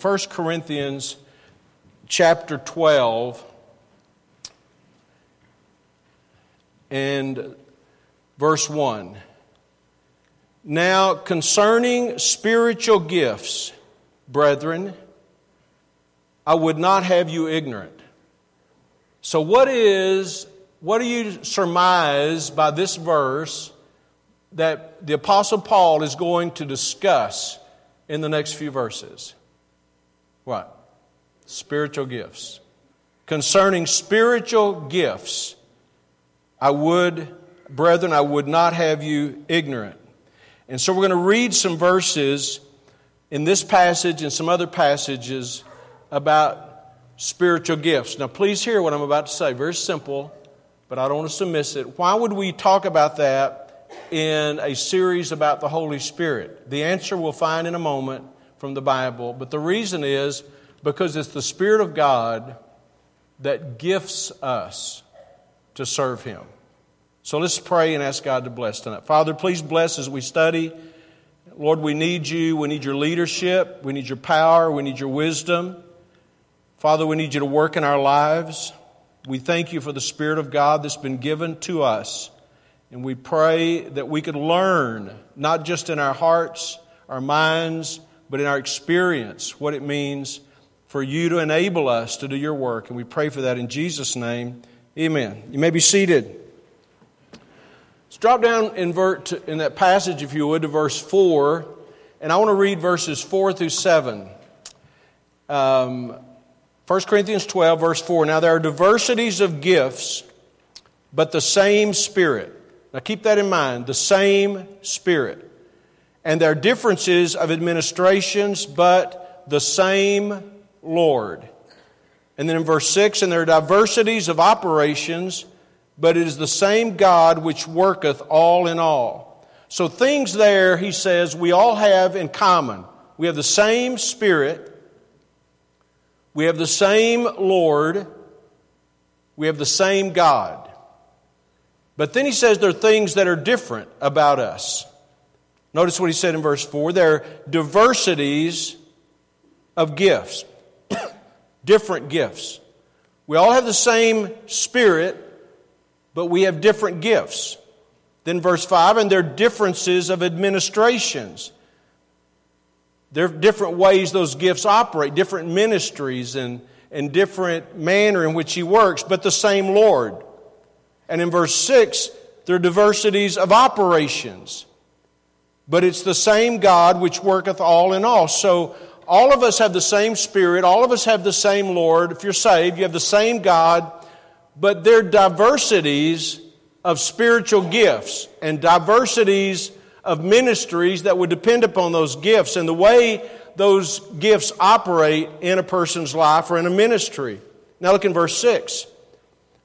1 Corinthians chapter 12 and verse 1. Now, concerning spiritual gifts, brethren, I would not have you ignorant. So, what is, what do you surmise by this verse that the Apostle Paul is going to discuss in the next few verses? What? Spiritual gifts. Concerning spiritual gifts, I would, brethren, I would not have you ignorant. And so we're going to read some verses in this passage and some other passages about spiritual gifts. Now, please hear what I'm about to say. Very simple, but I don't want to miss it. Why would we talk about that in a series about the Holy Spirit? The answer we'll find in a moment from the Bible, but the reason is because it's the Spirit of God that gifts us to serve Him. So let's pray and ask God to bless tonight. Father, please bless as we study. Lord, we need you. We need your leadership. We need your power. We need your wisdom. Father, we need you to work in our lives. We thank you for the Spirit of God that's been given to us. And we pray that we could learn, not just in our hearts, our minds, but in our experience, what it means for you to enable us to do your work. And we pray for that in Jesus' name. Amen. You may be seated. Let's drop down in, in that passage, if you would, to verse 4. And I want to read verses 4 through 7. Um, 1 Corinthians 12, verse 4. Now there are diversities of gifts, but the same Spirit. Now keep that in mind the same Spirit. And there are differences of administrations, but the same Lord. And then in verse 6, and there are diversities of operations, but it is the same God which worketh all in all. So, things there, he says, we all have in common. We have the same Spirit, we have the same Lord, we have the same God. But then he says there are things that are different about us. Notice what he said in verse 4 there are diversities of gifts different gifts. We all have the same Spirit, but we have different gifts. Then, verse 5, and there are differences of administrations. There are different ways those gifts operate, different ministries, and, and different manner in which He works, but the same Lord. And in verse 6, there are diversities of operations, but it's the same God which worketh all in all. So, all of us have the same Spirit, all of us have the same Lord. If you're saved, you have the same God, but there are diversities of spiritual gifts and diversities of ministries that would depend upon those gifts and the way those gifts operate in a person's life or in a ministry. Now look in verse 6.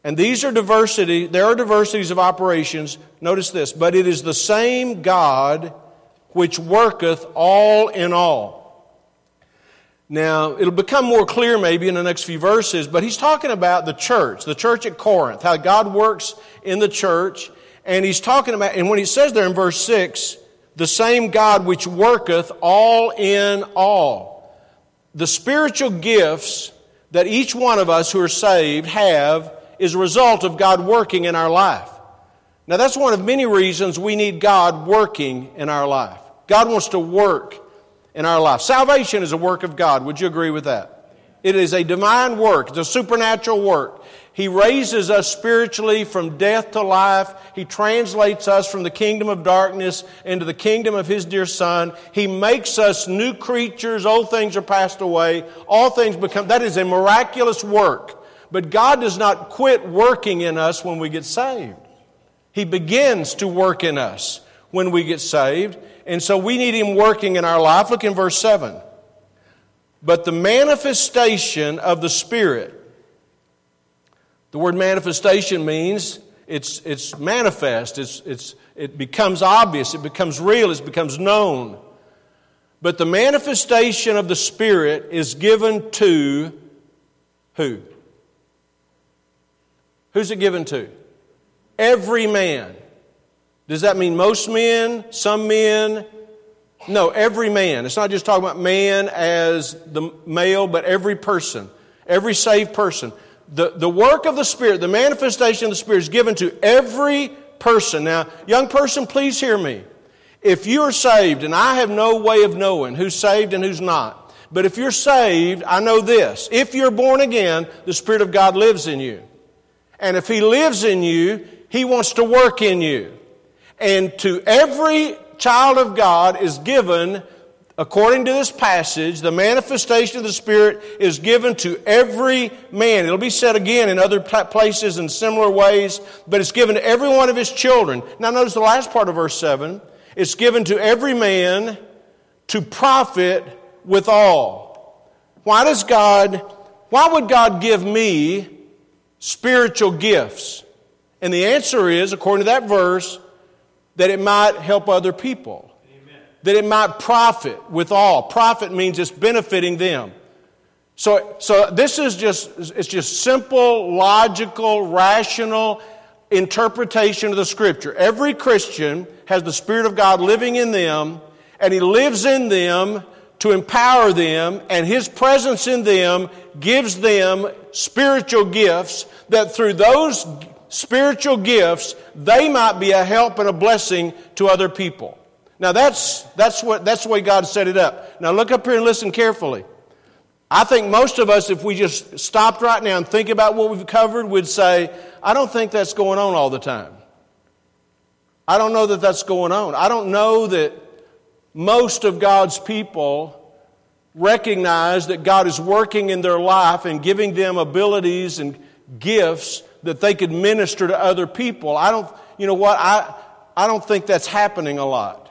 And these are diversity, there are diversities of operations. Notice this, but it is the same God which worketh all in all. Now, it'll become more clear maybe in the next few verses, but he's talking about the church, the church at Corinth, how God works in the church. And he's talking about, and when he says there in verse 6, the same God which worketh all in all. The spiritual gifts that each one of us who are saved have is a result of God working in our life. Now, that's one of many reasons we need God working in our life. God wants to work in our life. Salvation is a work of God. Would you agree with that? It is a divine work, it's a supernatural work. He raises us spiritually from death to life. He translates us from the kingdom of darkness into the kingdom of His dear Son. He makes us new creatures. Old things are passed away. All things become, that is a miraculous work. But God does not quit working in us when we get saved. He begins to work in us when we get saved. And so we need Him working in our life. Look in verse 7. But the manifestation of the Spirit, the word manifestation means it's, it's manifest, it's, it's, it becomes obvious, it becomes real, it becomes known. But the manifestation of the Spirit is given to who? Who's it given to? Every man. Does that mean most men, some men, No, every man. It's not just talking about man as the male, but every person, every saved person. The, the work of the Spirit, the manifestation of the Spirit is given to every person. Now, young person, please hear me. If you are saved, and I have no way of knowing who's saved and who's not, but if you're saved, I know this. If you're born again, the Spirit of God lives in you. And if He lives in you, He wants to work in you. And to every child of God is given, according to this passage, the manifestation of the Spirit is given to every man. It'll be said again in other places in similar ways, but it's given to every one of his children. Now, notice the last part of verse 7 it's given to every man to profit with all. Why does God, why would God give me spiritual gifts? And the answer is, according to that verse, that it might help other people. Amen. That it might profit with all. Profit means it's benefiting them. So, so this is just, it's just simple, logical, rational interpretation of the scripture. Every Christian has the Spirit of God living in them, and He lives in them to empower them, and His presence in them gives them spiritual gifts that through those spiritual gifts, they might be a help and a blessing to other people. Now that's, that's, what, that's the way God set it up. Now look up here and listen carefully. I think most of us, if we just stopped right now and think about what we've covered, would say, I don't think that's going on all the time. I don't know that that's going on. I don't know that most of God's people recognize that God is working in their life and giving them abilities and gifts that they could minister to other people. I don't, you know what, I, I don't think that's happening a lot.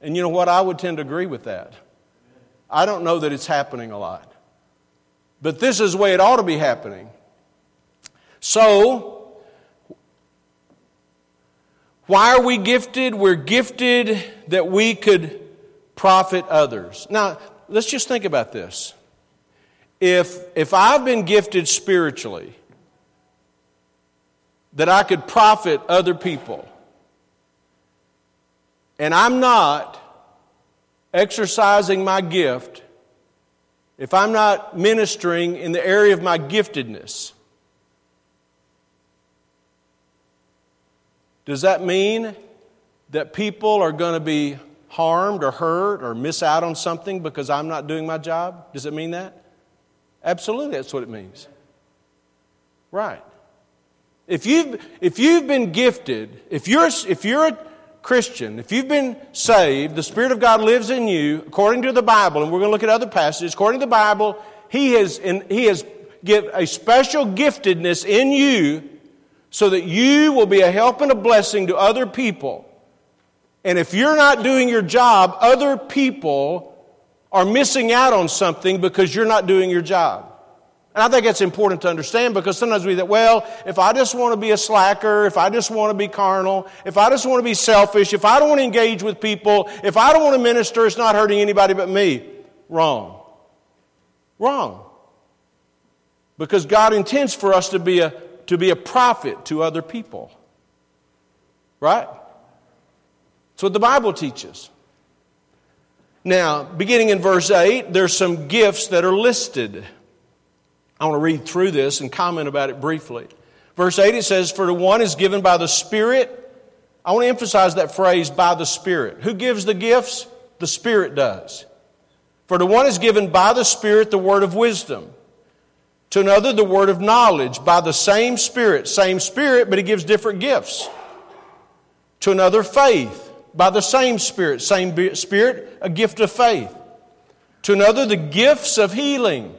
And you know what, I would tend to agree with that. I don't know that it's happening a lot. But this is the way it ought to be happening. So, why are we gifted? We're gifted that we could profit others. Now, let's just think about this. If, if I've been gifted spiritually, that I could profit other people, and I'm not exercising my gift, if I'm not ministering in the area of my giftedness, does that mean that people are going to be harmed or hurt or miss out on something because I'm not doing my job? Does it mean that? Absolutely, that's what it means. Right. If you've, if you've been gifted, if you're, if you're a Christian, if you've been saved, the Spirit of God lives in you, according to the Bible, and we're going to look at other passages. According to the Bible, He has, in, he has give a special giftedness in you so that you will be a help and a blessing to other people. And if you're not doing your job, other people are missing out on something because you're not doing your job. And I think that's important to understand because sometimes we think, well, if I just want to be a slacker, if I just want to be carnal, if I just want to be selfish, if I don't want to engage with people, if I don't want to minister, it's not hurting anybody but me. Wrong. Wrong. Because God intends for us to be a, to be a profit to other people. Right? That's what the Bible teaches. Now, beginning in verse 8, there's some gifts that are listed. I want to read through this and comment about it briefly. Verse 8 it says, For the one is given by the Spirit. I want to emphasize that phrase, by the Spirit. Who gives the gifts? The Spirit does. For the one is given by the Spirit the word of wisdom. To another, the word of knowledge by the same Spirit. Same Spirit, but he gives different gifts. To another, faith by the same Spirit. Same Spirit, a gift of faith. To another, the gifts of healing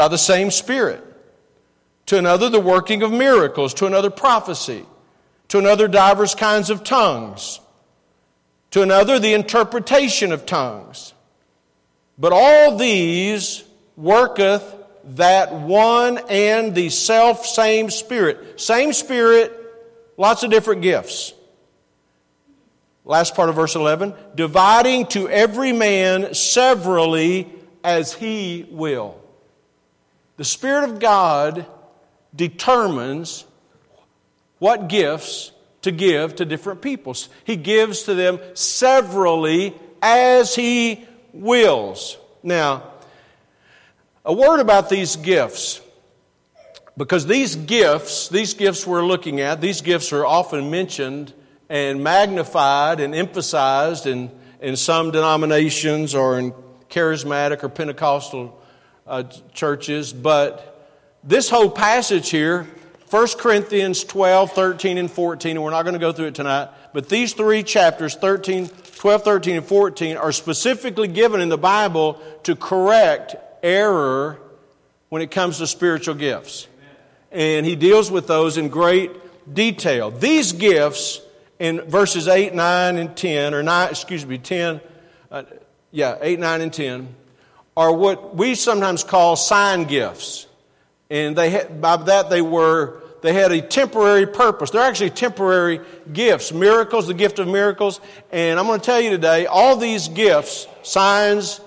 by the same Spirit. To another, the working of miracles. To another, prophecy. To another, divers kinds of tongues. To another, the interpretation of tongues. But all these worketh that one and the self same Spirit. Same Spirit, lots of different gifts. Last part of verse 11 dividing to every man severally as he will. The Spirit of God determines what gifts to give to different peoples. He gives to them severally as he wills. Now, a word about these gifts. Because these gifts, these gifts we're looking at, these gifts are often mentioned and magnified and emphasized in, in some denominations or in charismatic or Pentecostal uh, churches. But this whole passage here, 1 Corinthians 12, 13, and 14, and we're not going to go through it tonight, but these three chapters, 13, 12, 13, and 14, are specifically given in the Bible to correct error when it comes to spiritual gifts. And he deals with those in great detail. These gifts in verses 8, 9, and 10, or 9, excuse me, 10, uh, yeah, 8, 9, and 10, are what we sometimes call sign gifts. And they had, by that they were, they had a temporary purpose. They're actually temporary gifts. Miracles, the gift of miracles. And I'm going to tell you today, all these gifts, signs,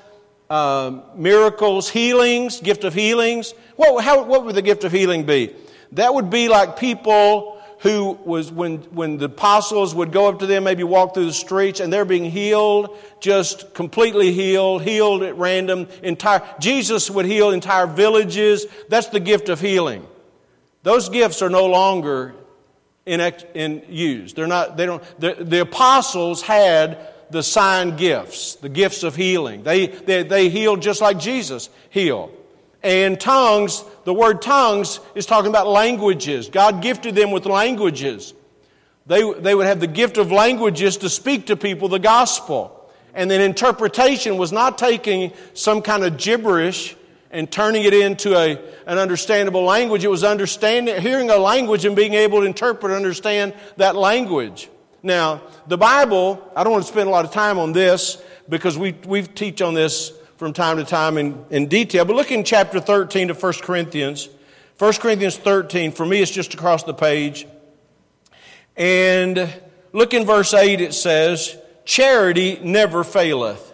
uh, miracles, healings, gift of healings. What, how, what would the gift of healing be? That would be like people who was when, when the apostles would go up to them, maybe walk through the streets, and they're being healed, just completely healed, healed at random. Entire Jesus would heal entire villages. That's the gift of healing. Those gifts are no longer in, in use. They're not. They don't. The, the apostles had the sign gifts, the gifts of healing. They, they, they healed just like Jesus healed. And tongues, the word tongues is talking about languages. God gifted them with languages. They, they would have the gift of languages to speak to people the gospel. And then interpretation was not taking some kind of gibberish and turning it into a, an understandable language. It was understanding, hearing a language and being able to interpret and understand that language. Now, the Bible, I don't want to spend a lot of time on this because we, we teach on this from time to time in, in detail. But look in chapter 13 of 1 Corinthians. 1 Corinthians 13, for me, it's just across the page. And look in verse 8, it says, Charity never faileth,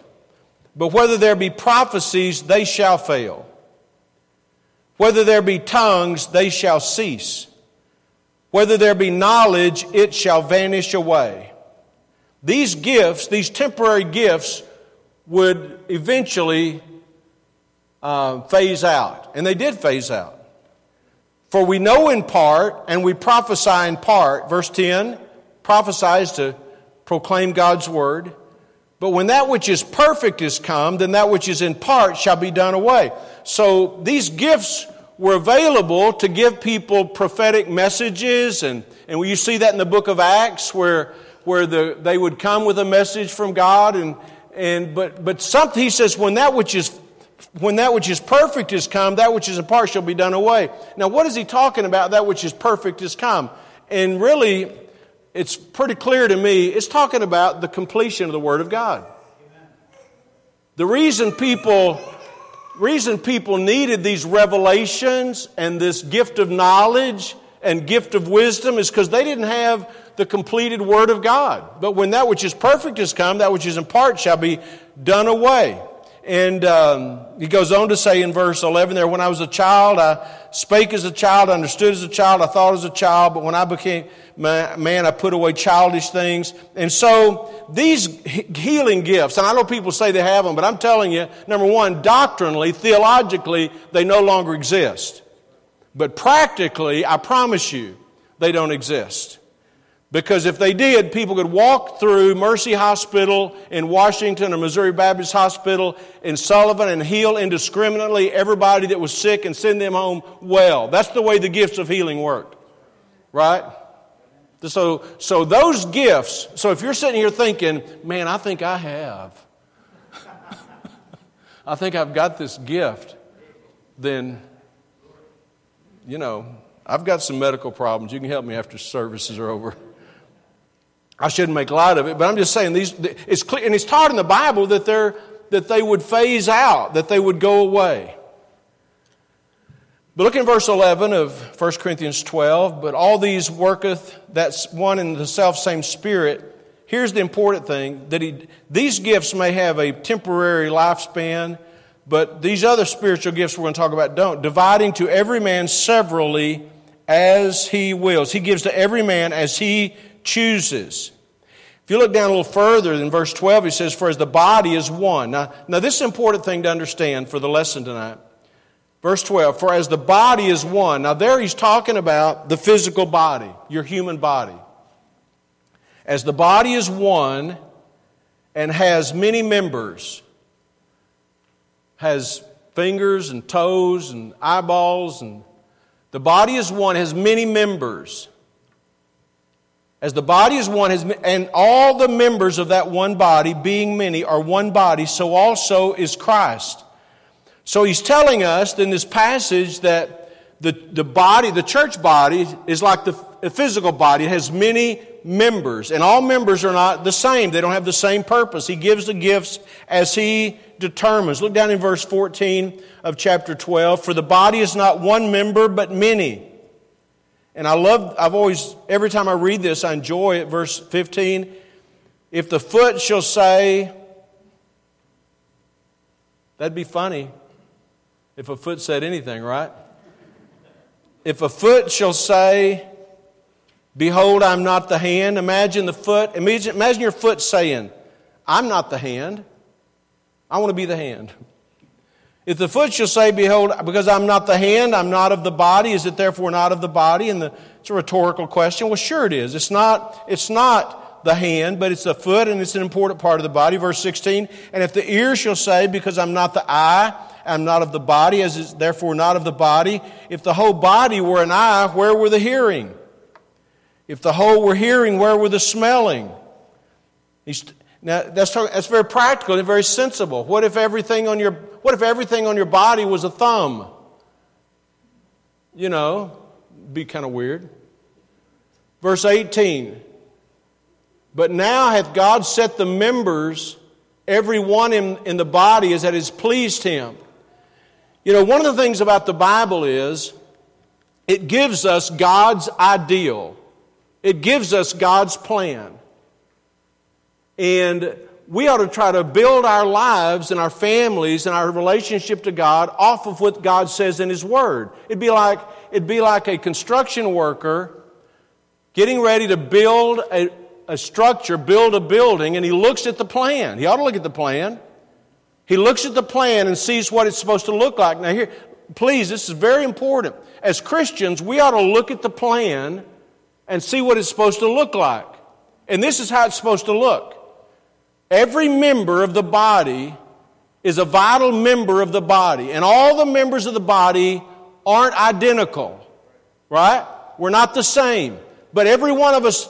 but whether there be prophecies, they shall fail. Whether there be tongues, they shall cease. Whether there be knowledge, it shall vanish away. These gifts, these temporary gifts, would eventually uh, phase out. And they did phase out. For we know in part and we prophesy in part. Verse 10 prophesies to proclaim God's word. But when that which is perfect is come, then that which is in part shall be done away. So these gifts were available to give people prophetic messages, and, and you see that in the book of Acts where, where the, they would come with a message from God, and, and but, but something, he says, when that which is when that which is perfect is come, that which is part shall be done away. Now, what is he talking about? That which is perfect is come. And really, it's pretty clear to me, it's talking about the completion of the Word of God. The reason people reason people needed these revelations and this gift of knowledge and gift of wisdom is because they didn't have the completed Word of God. But when that which is perfect has come, that which is in part shall be done away. And um, he goes on to say in verse 11 there, when I was a child, I spake as a child, I understood as a child, I thought as a child, but when I became man, I put away childish things. And so these healing gifts, and I know people say they have them, but I'm telling you, number one, doctrinally, theologically, they no longer exist. But practically, I promise you, they don't exist. Because if they did, people could walk through Mercy Hospital in Washington or Missouri Baptist Hospital in Sullivan and heal indiscriminately everybody that was sick and send them home well. That's the way the gifts of healing worked. Right? So, so those gifts, so if you're sitting here thinking, man, I think I have, I think I've got this gift, then, you know, I've got some medical problems. You can help me after services are over. I shouldn't make light of it, but I'm just saying these. It's clear, and it's taught in the Bible that they're that they would phase out, that they would go away. But look in verse 11 of 1 Corinthians 12. But all these worketh that's one in the self same Spirit. Here's the important thing that he, these gifts may have a temporary lifespan, but these other spiritual gifts we're going to talk about don't. Dividing to every man severally as he wills. He gives to every man as he chooses. If you look down a little further in verse 12, he says, For as the body is one. Now, now this is an important thing to understand for the lesson tonight. Verse 12, For as the body is one. Now, there he's talking about the physical body, your human body. As the body is one and has many members, has fingers and toes and eyeballs, and the body is one, has many members. As the body is one, and all the members of that one body, being many, are one body, so also is Christ. So he's telling us in this passage that the, the body, the church body, is like the physical body. It has many members, and all members are not the same. They don't have the same purpose. He gives the gifts as he determines. Look down in verse 14 of chapter 12. For the body is not one member, but many. And I love, I've always, every time I read this, I enjoy it. Verse 15. If the foot shall say, that'd be funny if a foot said anything, right? If a foot shall say, Behold, I'm not the hand, imagine the foot, imagine, imagine your foot saying, I'm not the hand, I want to be the hand. If the foot shall say, Behold, because I'm not the hand, I'm not of the body, is it therefore not of the body? And the, it's a rhetorical question. Well, sure it is. It's not, it's not the hand, but it's the foot, and it's an important part of the body. Verse 16, and if the ear shall say, Because I'm not the eye, I'm not of the body, as is therefore not of the body. If the whole body were an eye, where were the hearing? If the whole were hearing, where were the smelling? He's, now that's, that's very practical and very sensible. What if everything on your what if everything on your body was a thumb? You know, be kind of weird. Verse 18. But now hath God set the members, every one in, in the body, as that has pleased him. You know, one of the things about the Bible is it gives us God's ideal, it gives us God's plan. And we ought to try to build our lives and our families and our relationship to God off of what God says in His Word. It'd be like, it'd be like a construction worker getting ready to build a, a structure, build a building, and he looks at the plan. He ought to look at the plan. He looks at the plan and sees what it's supposed to look like. Now, here, please, this is very important. As Christians, we ought to look at the plan and see what it's supposed to look like. And this is how it's supposed to look. Every member of the body is a vital member of the body, and all the members of the body aren't identical, right? We're not the same. But every one of us,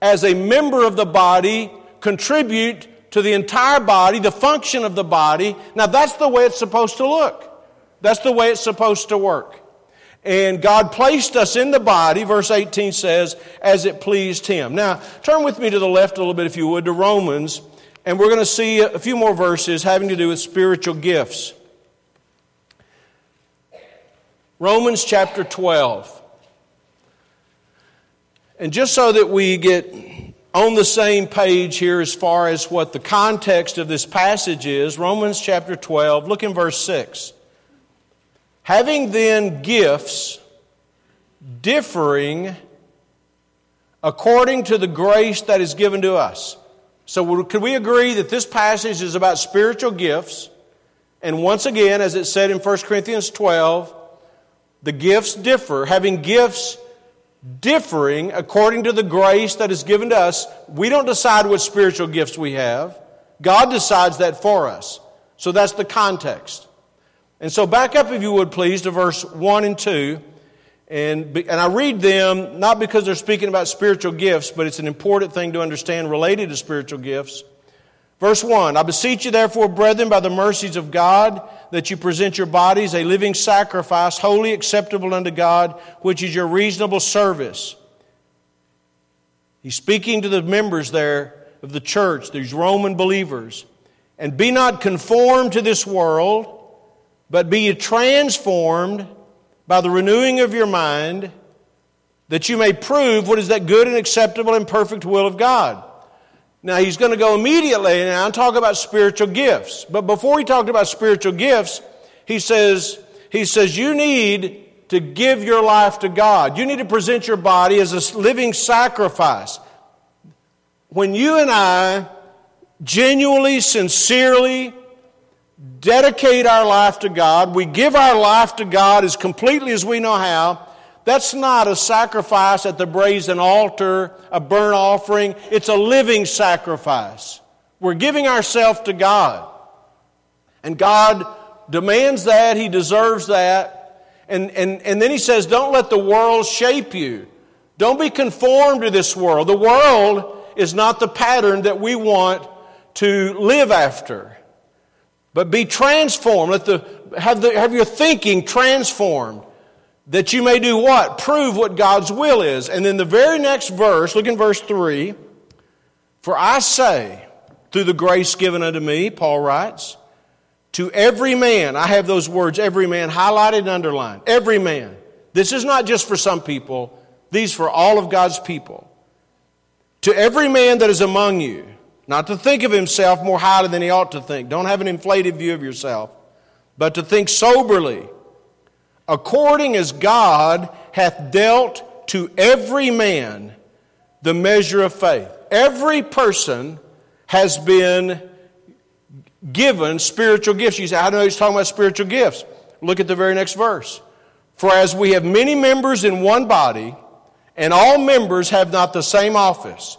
as a member of the body, contribute to the entire body, the function of the body. Now, that's the way it's supposed to look. That's the way it's supposed to work. And God placed us in the body, verse 18 says, as it pleased Him. Now, turn with me to the left a little bit, if you would, to Romans and we're going to see a few more verses having to do with spiritual gifts. Romans chapter 12. And just so that we get on the same page here as far as what the context of this passage is, Romans chapter 12, look in verse 6. Having then gifts differing according to the grace that is given to us. So, could we agree that this passage is about spiritual gifts? And once again, as it said in 1 Corinthians 12, the gifts differ. Having gifts differing according to the grace that is given to us, we don't decide what spiritual gifts we have. God decides that for us. So that's the context. And so back up, if you would please, to verse 1 and 2. And, and I read them not because they're speaking about spiritual gifts, but it's an important thing to understand related to spiritual gifts. Verse 1 I beseech you, therefore, brethren, by the mercies of God, that you present your bodies a living sacrifice, holy acceptable unto God, which is your reasonable service. He's speaking to the members there of the church, these Roman believers. And be not conformed to this world, but be ye transformed by the renewing of your mind, that you may prove what is that good and acceptable and perfect will of God. Now, he's going to go immediately now and talk about spiritual gifts. But before he talked about spiritual gifts, he says, he says, you need to give your life to God. You need to present your body as a living sacrifice. when you and I genuinely, sincerely dedicate our life to God, we give our life to God as completely as we know how, that's not a sacrifice at the brazen altar, a burnt offering. It's a living sacrifice. We're giving ourselves to God. And God demands that, He deserves that. And, and, and then He says, Don't let the world shape you. Don't be conformed to this world. The world is not the pattern that we want to live after. But be transformed. Let the, have, the, have your thinking transformed. That you may do what? Prove what God's will is. And then the very next verse, look in verse 3. For I say, through the grace given unto me, Paul writes, to every man, I have those words, every man, highlighted and underlined. Every man. This is not just for some people, these for all of God's people. To every man that is among you, not to think of himself more highly than he ought to think. Don't have an inflated view of yourself, but to think soberly, according as God hath dealt to every man the measure of faith. Every person has been given spiritual gifts. You say, I know he's talking about spiritual gifts. Look at the very next verse. For as we have many members in one body, and all members have not the same office.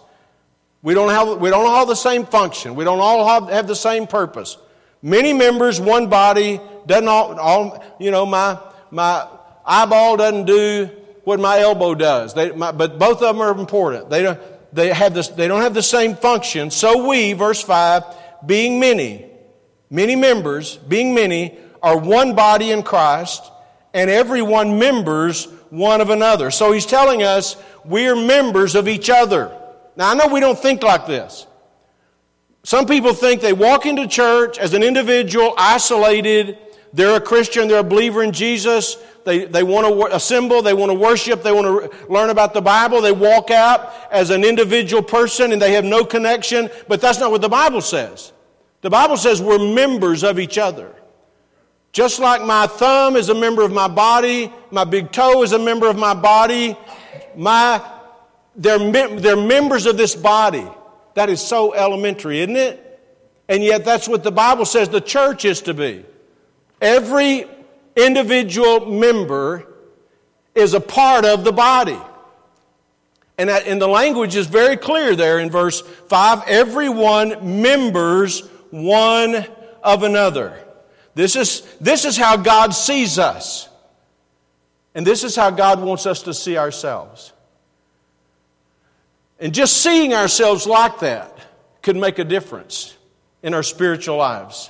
We don't, have, we don't all have the same function. We don't all have, have the same purpose. Many members, one body, doesn't all, all you know, my, my eyeball doesn't do what my elbow does. They, my, but both of them are important. They don't, they, have this, they don't have the same function. So we, verse 5, being many, many members, being many, are one body in Christ, and every one members one of another. So he's telling us we're members of each other. Now, I know we don't think like this. Some people think they walk into church as an individual, isolated. They're a Christian, they're a believer in Jesus. They, they want to assemble, they want to worship, they want to learn about the Bible. They walk out as an individual person and they have no connection, but that's not what the Bible says. The Bible says we're members of each other. Just like my thumb is a member of my body, my big toe is a member of my body, my, they're, they're members of this body. That is so elementary, isn't it? And yet, that's what the Bible says the church is to be. Every individual member is a part of the body. And, that, and the language is very clear there in verse 5 everyone members one of another. This is, this is how God sees us. And this is how God wants us to see ourselves. And just seeing ourselves like that could make a difference in our spiritual lives.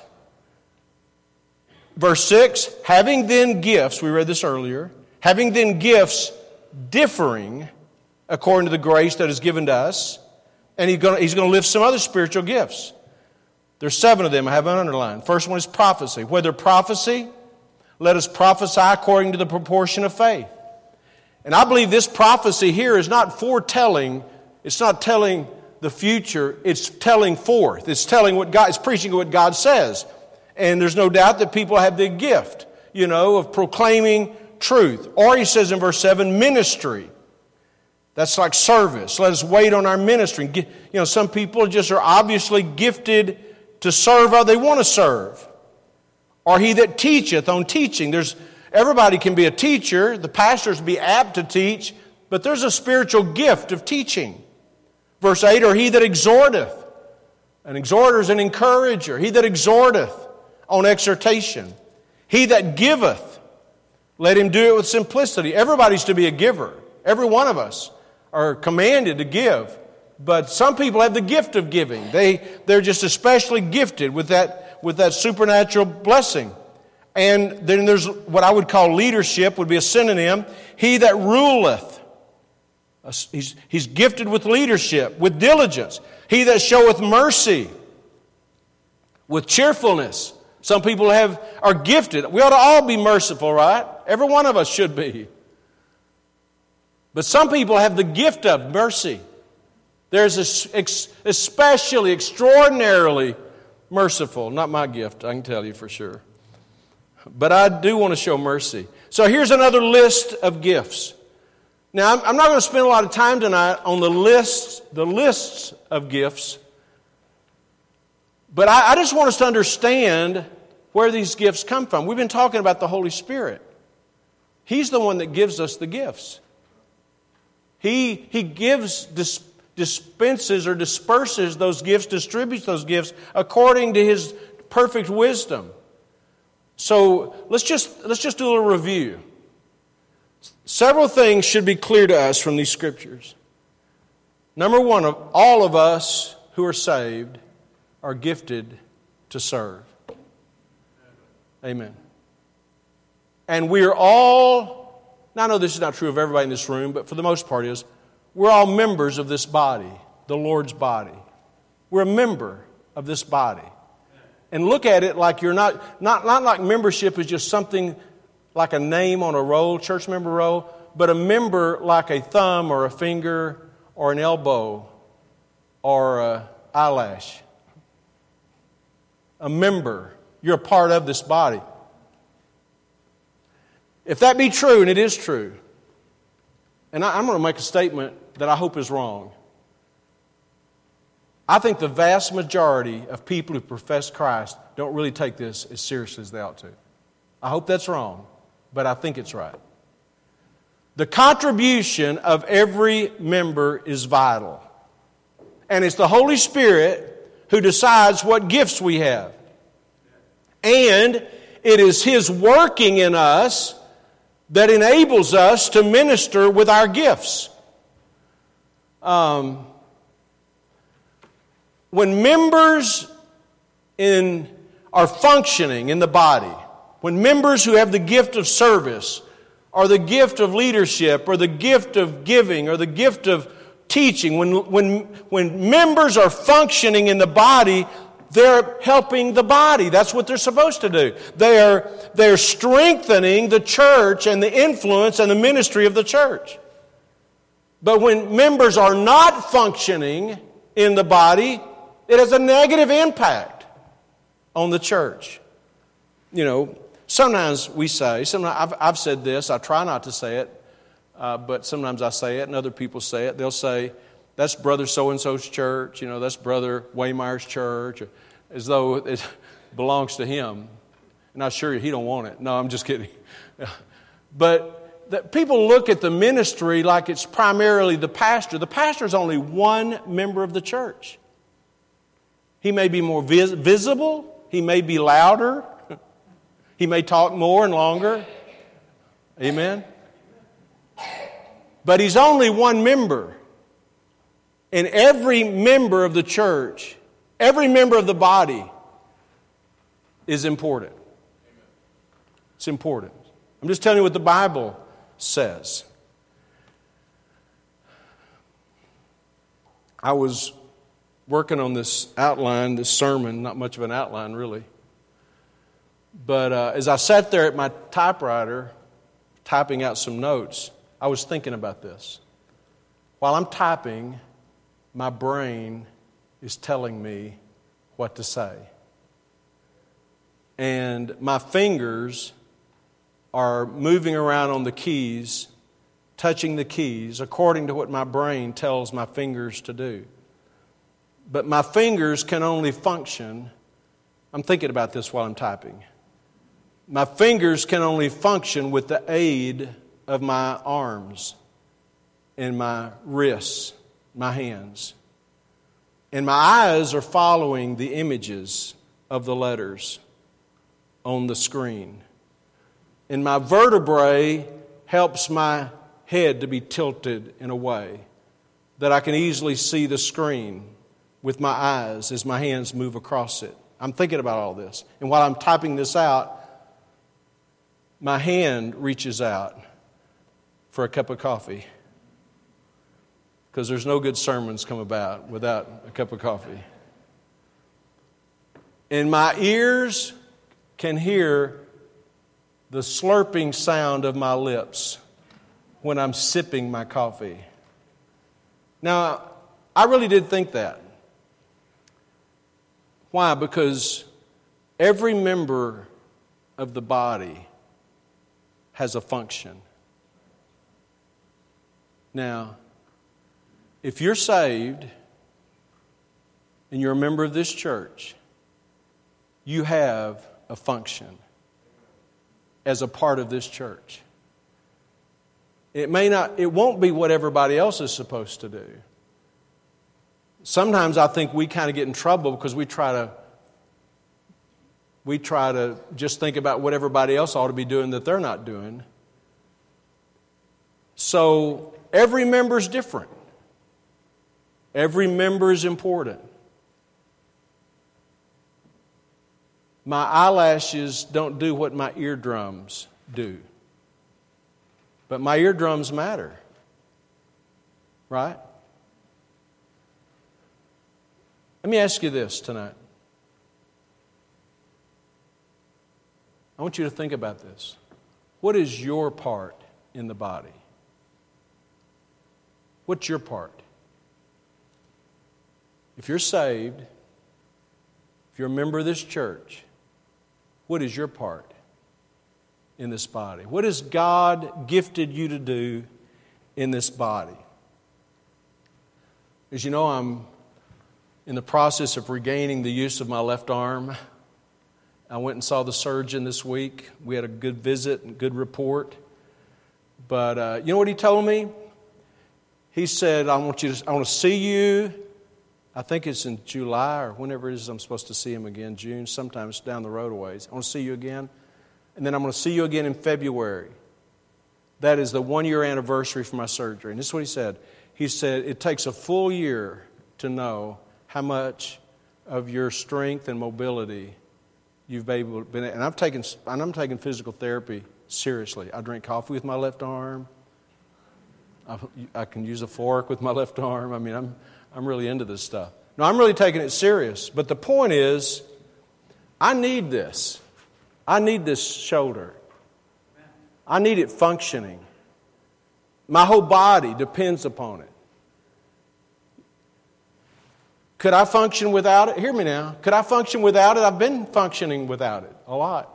Verse 6 having then gifts, we read this earlier, having then gifts differing according to the grace that is given to us, and he's going to, lift some other spiritual gifts. There's seven of them I have underlined. First one is prophecy. Whether prophecy, let us prophesy according to the proportion of faith. And I believe this prophecy here is not foretelling, it's not telling the future, it's telling forth. It's telling what God, it's preaching what God says. And there's no doubt that people have the gift, you know, of proclaiming truth. Or he says in verse 7, ministry. That's like service. Let us wait on our ministry. You know, some people just are obviously gifted to serve how they want to serve. Or he that teacheth on teaching. There's everybody can be a teacher, the pastors be apt to teach, but there's a spiritual gift of teaching. Verse 8, or he that exhorteth. An exhorter is an encourager. He that exhorteth on exhortation. He that giveth, let him do it with simplicity. Everybody's to be a giver. Every one of us are commanded to give. But some people have the gift of giving. They, they're just especially gifted with that, with that supernatural blessing. And then there's what I would call leadership, would be a synonym. He that ruleth. He's, he's gifted with leadership, with diligence. He that showeth mercy, with cheerfulness. Some people have, are gifted. We ought to all be merciful, right? Every one of us should be. But some people have the gift of mercy. There's especially extraordinarily merciful. Not my gift, I can tell you for sure. But I do want to show mercy. So here's another list of gifts. Now, I'm, not going to spend a lot of time tonight on the lists, the lists of gifts, but I, I just want us to understand where these gifts come from. We've been talking about the Holy Spirit. He's the one that gives us the gifts. He, he gives, dis, dispenses or disperses those gifts, distributes those gifts according to his perfect wisdom. So let's just, let's just do a little review. Several things should be clear to us from these scriptures. Number one, of all of us who are saved are gifted to serve. Amen. And we're all, now I know this is not true of everybody in this room, but for the most part is, we're all members of this body, the Lord's body. We're a member of this body. And look at it like you're not, not, not like membership is just something like a name on a roll, church member roll, but a member like a thumb or a finger or an elbow or an eyelash. A member. You're a part of this body. If that be true, and it is true, and I, am going to make a statement that I hope is wrong. I think the vast majority of people who profess Christ don't really take this as seriously as they ought to. I hope that's wrong, but I think it's right. The contribution of every member is vital. And it's the Holy Spirit who decides what gifts we have. And it is His working in us that enables us to minister with our gifts. Um, when members in, are functioning in the body, when members who have the gift of service, or the gift of leadership, or the gift of giving, or the gift of teaching, when, when, when members are functioning in the body, they're helping the body. That's what they're supposed to do. They are, they're strengthening the church and the influence and the ministry of the church. But when members are not functioning in the body, it has a negative impact on the church. You know, sometimes we say, sometimes I've, I've said this, I try not to say it, uh, but sometimes I say it and other people say it. They'll say, that's brother so and so's church, you know, that's brother Waymeyer's church, as though it belongs to him. And I assure you, he don't want it. No, I'm just kidding. but that people look at the ministry like it's primarily the pastor. The pastor is only one member of the church. He may be more vis- visible, he may be louder, he may talk more and longer. Amen. But he's only one member. And every member of the church, every member of the body is important. It's important. I'm just telling you what the Bible says. I was working on this outline, this sermon, not much of an outline really. But uh, as I sat there at my typewriter, typing out some notes, I was thinking about this. While I'm typing, my brain is telling me what to say. And my fingers are moving around on the keys, touching the keys according to what my brain tells my fingers to do. But my fingers can only function. I'm thinking about this while I'm typing. My fingers can only function with the aid of my arms and my wrists my hands. And my eyes are following the images of the letters on the screen. And my vertebrae helps my head to be tilted in a way that I can easily see the screen with my eyes as my hands move across it. I'm thinking about all this. And while I'm typing this out, my hand reaches out for a cup of coffee because there's no good sermons come about without a cup of coffee. And my ears can hear the slurping sound of my lips when I'm sipping my coffee. Now, I really did think that. Why? Because every member of the body has a function. Now, if you're saved and you're a member of this church, you have a function as a part of this church. It may not, it won't be what everybody else is supposed to do. Sometimes I think we kind of get in trouble because we try to we try to just think about what everybody else ought to be doing that they're not doing. So every member is different. Every member is important. My eyelashes don't do what my eardrums do. But my eardrums matter. Right? Let me ask you this tonight. I want you to think about this. What is your part in the body? What's your part? If you're saved, if you're a member of this church, what is your part in this body? What has God gifted you to do in this body? As you know, I'm in the process of regaining the use of my left arm. I went and saw the surgeon this week. We had a good visit and good report. But uh, you know what he told me? He said, I want, you to, I want to see you. I think it's in July or whenever it is I'm supposed to see him again, June, sometimes down the road a ways. I want to see you again. And then I'm going to see you again in February. That is the one year anniversary for my surgery. And this is what he said. He said, It takes a full year to know how much of your strength and mobility you've been able and I've taken and I'm taking physical therapy seriously. I drink coffee with my left arm. I, I, can use a fork with my left arm. I mean, I'm I'm really into this stuff. No, I'm really taking it serious. But the point is, I need this. I need this shoulder. I need it functioning. My whole body depends upon it. Could I function without it? Hear me now. Could I function without it? I've been functioning without it a lot.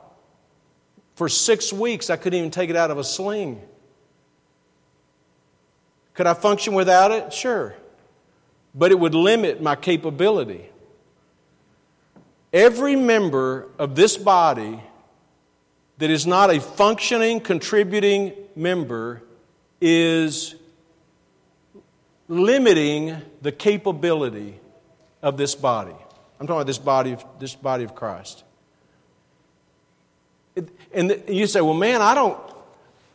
For six weeks, I couldn't even take it out of a sling. Could I function without it? Sure. But it would limit my capability. Every member of this body that is not a functioning, contributing member is limiting the capability of this body. I'm talking about this body of, this body of Christ. It, and you say, well, man, I don't,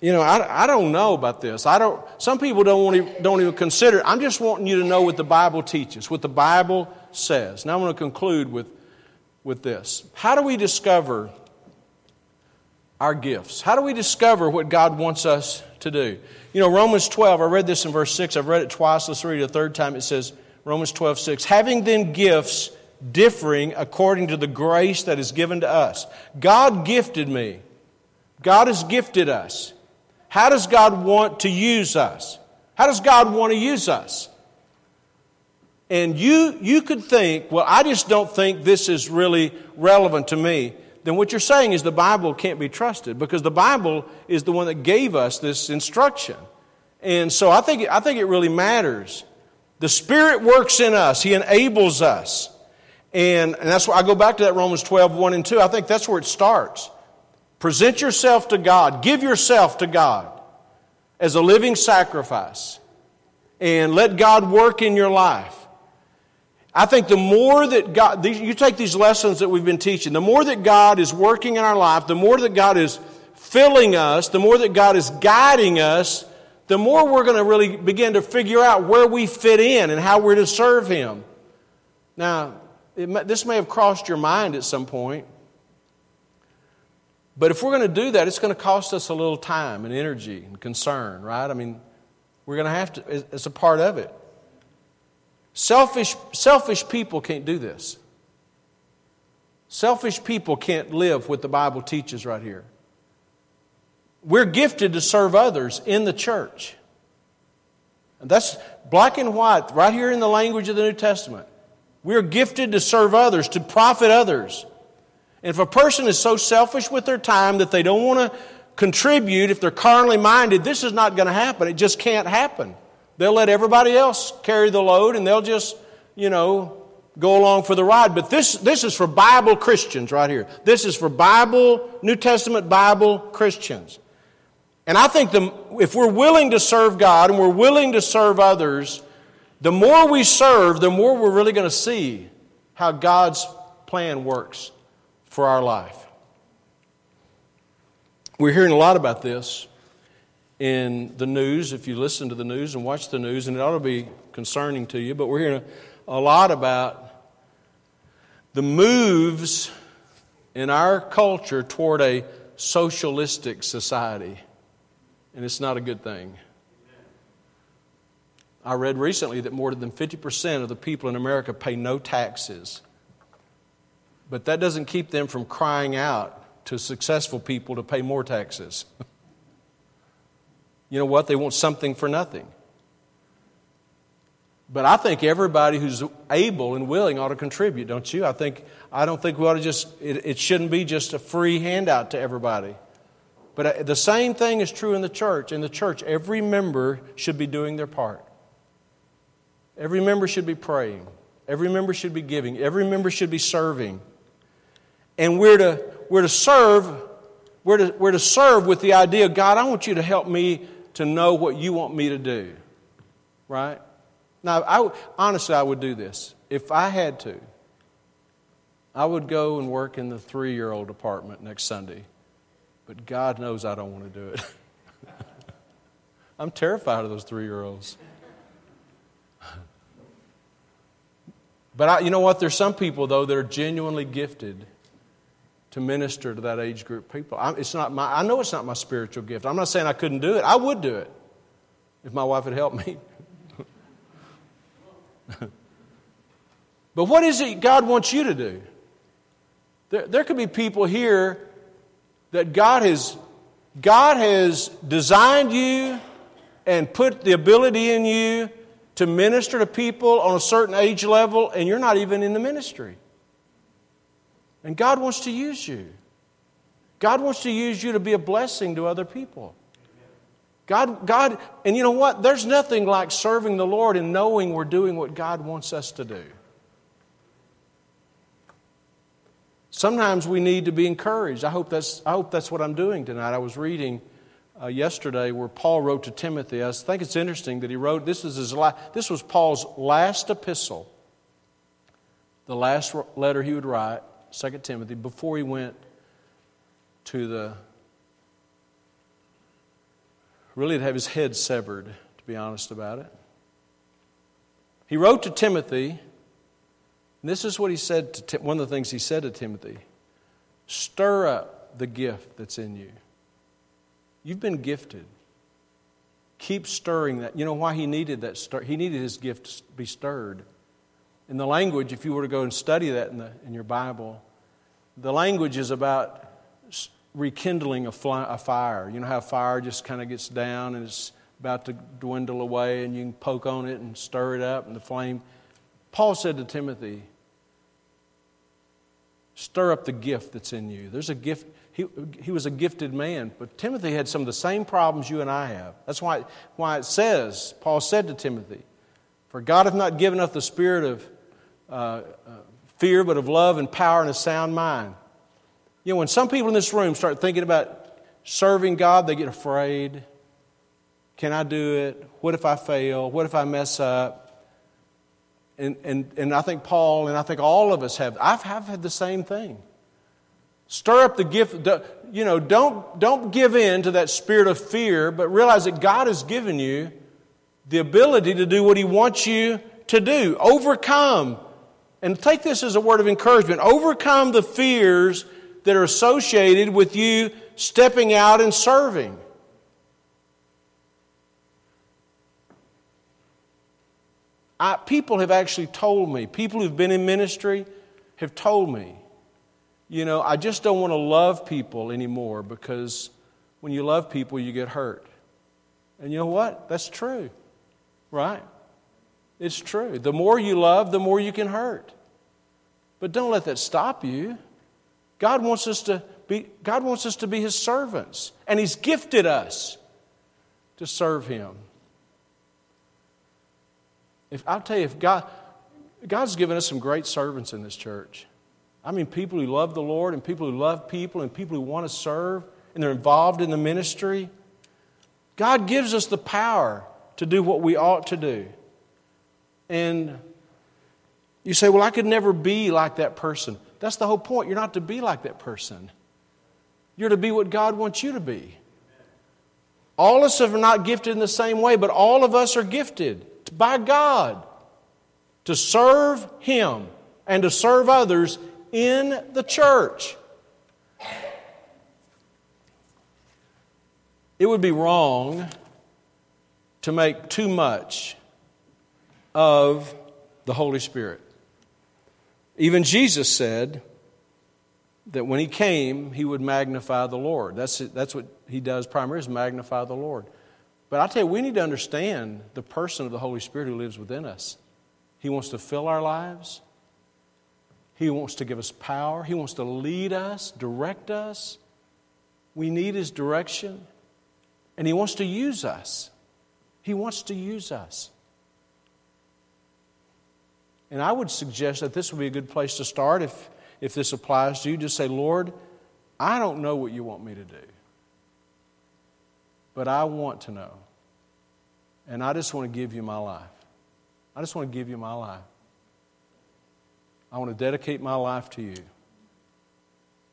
you know, I, I don't know about this. I don't, some people don't, want to, don't even consider it. I'm just wanting you to know what the Bible teaches, what the Bible says. Now I'm going to conclude with, with this. How do we discover our gifts? How do we discover what God wants us to do? You know, Romans 12, I read this in verse 6. I've read it twice. Let's read it a third time. It says, Romans 12, 6. Having then gifts differing according to the grace that is given to us. God gifted me. God has gifted us. How does God want to use us? How does God want to use us? And you, you could think, well, I just don't think this is really relevant to me. Then what you're saying is the Bible can't be trusted because the Bible is the one that gave us this instruction. And so I think, I think it really matters the Spirit works in us, He enables us. And, and that's why I go back to that Romans 12, 1 and 2. I think that's where it starts. Present yourself to God, give yourself to God as a living sacrifice, and let God work in your life. I think the more that God, you take these lessons that we've been teaching, the more that God is working in our life, the more that God is filling us, the more that God is guiding us, the more we're going to really begin to figure out where we fit in and how we're to serve Him. Now, this may have crossed your mind at some point, but if we're going to do that, it's going to cost us a little time and energy and concern, right? I mean, we're going to have to, it's a part of it. Selfish, selfish people can't do this. Selfish people can't live what the Bible teaches right here. We're gifted to serve others in the church. And that's black and white, right here in the language of the New Testament. We're gifted to serve others, to profit others. And if a person is so selfish with their time that they don't want to contribute, if they're carnally minded, this is not going to happen. It just can't happen. they'll let everybody else carry the load and they'll just, you know, go along for the ride. But this, this is for Bible Christians right here. This is for Bible, New Testament Bible Christians. And I think the, if we're willing to serve God and we're willing to serve others, the more we serve, the more we're really going to see how God's plan works for our life. We're hearing a lot about this in the news, if you listen to the news and watch the news, and it ought to be concerning to you, but we're hearing a, a lot about the moves in our culture toward a socialistic society, and it's not a good thing. I read recently that more than 50% of the people in America pay no taxes. But that doesn't keep them from crying out to successful people to pay more taxes. you know what? They want something for nothing. But I think everybody who's able and willing ought to contribute, don't you? I think I don't think we ought to just it, it shouldn't be just a free handout to everybody. But uh, the same thing is true in the church. In the church, every member should be doing their part. Every member should be praying. Every member should be giving. Every member should be serving. And we're to, we're to serve, we're to, we're to serve with the idea, God, I want you to help me to know what you want me to do. Right? Now, I, honestly, I would do this. If I had to, I would go and work in the three year old department next Sunday. But God knows I don't want to do it. I'm terrified of those three year olds. But I, you know what? There's some people, though, that are genuinely gifted to minister to that age group people. I, it's not my, I know it's not my spiritual gift. I'm not saying I couldn't do it. I would do it if my wife would help me. but what is it God wants you to do? There, there could be people here that God has, God has designed you and put the ability in you to minister to people on a certain age level, and you're not even in the ministry. And God wants to use you. God wants to use you to be a blessing to other people. God, God, and you know what? There's nothing like serving the Lord and knowing we're doing what God wants us to do. Sometimes we need to be encouraged. I hope that's, I hope that's what I'm doing tonight. I was reading uh, yesterday where Paul wrote to Timothy. I think it's interesting that he wrote this is his la- this was Paul's last epistle, the last letter he would write, Second Timothy, before he went to the really to have his head severed, to be honest about it. He wrote to Timothy, and this is what he said to one of the things he said to Timothy stir up the gift that's in you. You've been gifted. Keep stirring that. You know why he needed that stir? He needed his gift to be stirred. In the language, if you were to go and study that in, the, in your Bible, the language is about rekindling a, fly, a fire. You know how fire just kind of gets down and it's about to dwindle away, and you can poke on it and stir it up, and the flame. Paul said to Timothy, Stir up the gift that's in you. There's a gift he, he was a gifted man, but Timothy had some of the same problems you and I have. That's why, why it says, Paul said to Timothy, For God hath not given us the spirit of uh, uh, fear, but of love and power and a sound mind. You know, when some people in this room start thinking about serving God, they get afraid. Can I do it? What if I fail? What if I mess up? And, and, and I think Paul and I think all of us have, I've, I've had the same thing. Stir up the gift. You know, don't, don't give in to that spirit of fear, but realize that God has given you the ability to do what He wants you to do. Overcome. And take this as a word of encouragement. Overcome the fears that are associated with you stepping out and serving. I, people have actually told me, people who've been in ministry have told me you know, I just don't want to love people anymore because when you love people, you get hurt. And you know what? That's true, right? It's true. The more you love, the more you can hurt. But don't let that stop you. God wants us to be, God wants us to be His servants, and He's gifted us to serve Him. If I'll tell you, if God, God's given us some great servants in this church. I mean, people who love the Lord and people who love people and people who want to serve and they're involved in the ministry. God gives us the power to do what we ought to do. And you say, Well, I could never be like that person. That's the whole point. You're not to be like that person, you're to be what God wants you to be. All of us are not gifted in the same way, but all of us are gifted by God to serve Him and to serve others in the church. It would be wrong to make too much of the Holy Spirit. Even Jesus said that when he came, he would magnify the Lord. That's, that's what he does primarily, is magnify the Lord. But I tell you, we need to understand the person of the Holy Spirit who lives within us. He wants to fill our lives. He wants to give us power. He wants to lead us, direct us. We need His direction. And He wants to use us. He wants to use us. And I would suggest that this would be a good place to start if, if this applies to you. Just say, Lord, I don't know what you want me to do, but I want to know. And I just want to give you my life. I just want to give you my life. I want to dedicate my life to you.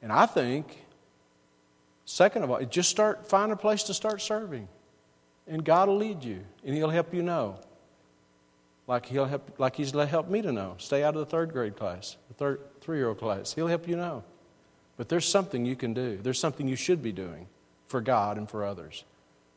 And I think, second of all, just start, find a place to start serving. And God will lead you, and He'll help you know. Like, he'll help, like He's helped me to know. Stay out of the third grade class, the three year old class. He'll help you know. But there's something you can do, there's something you should be doing for God and for others.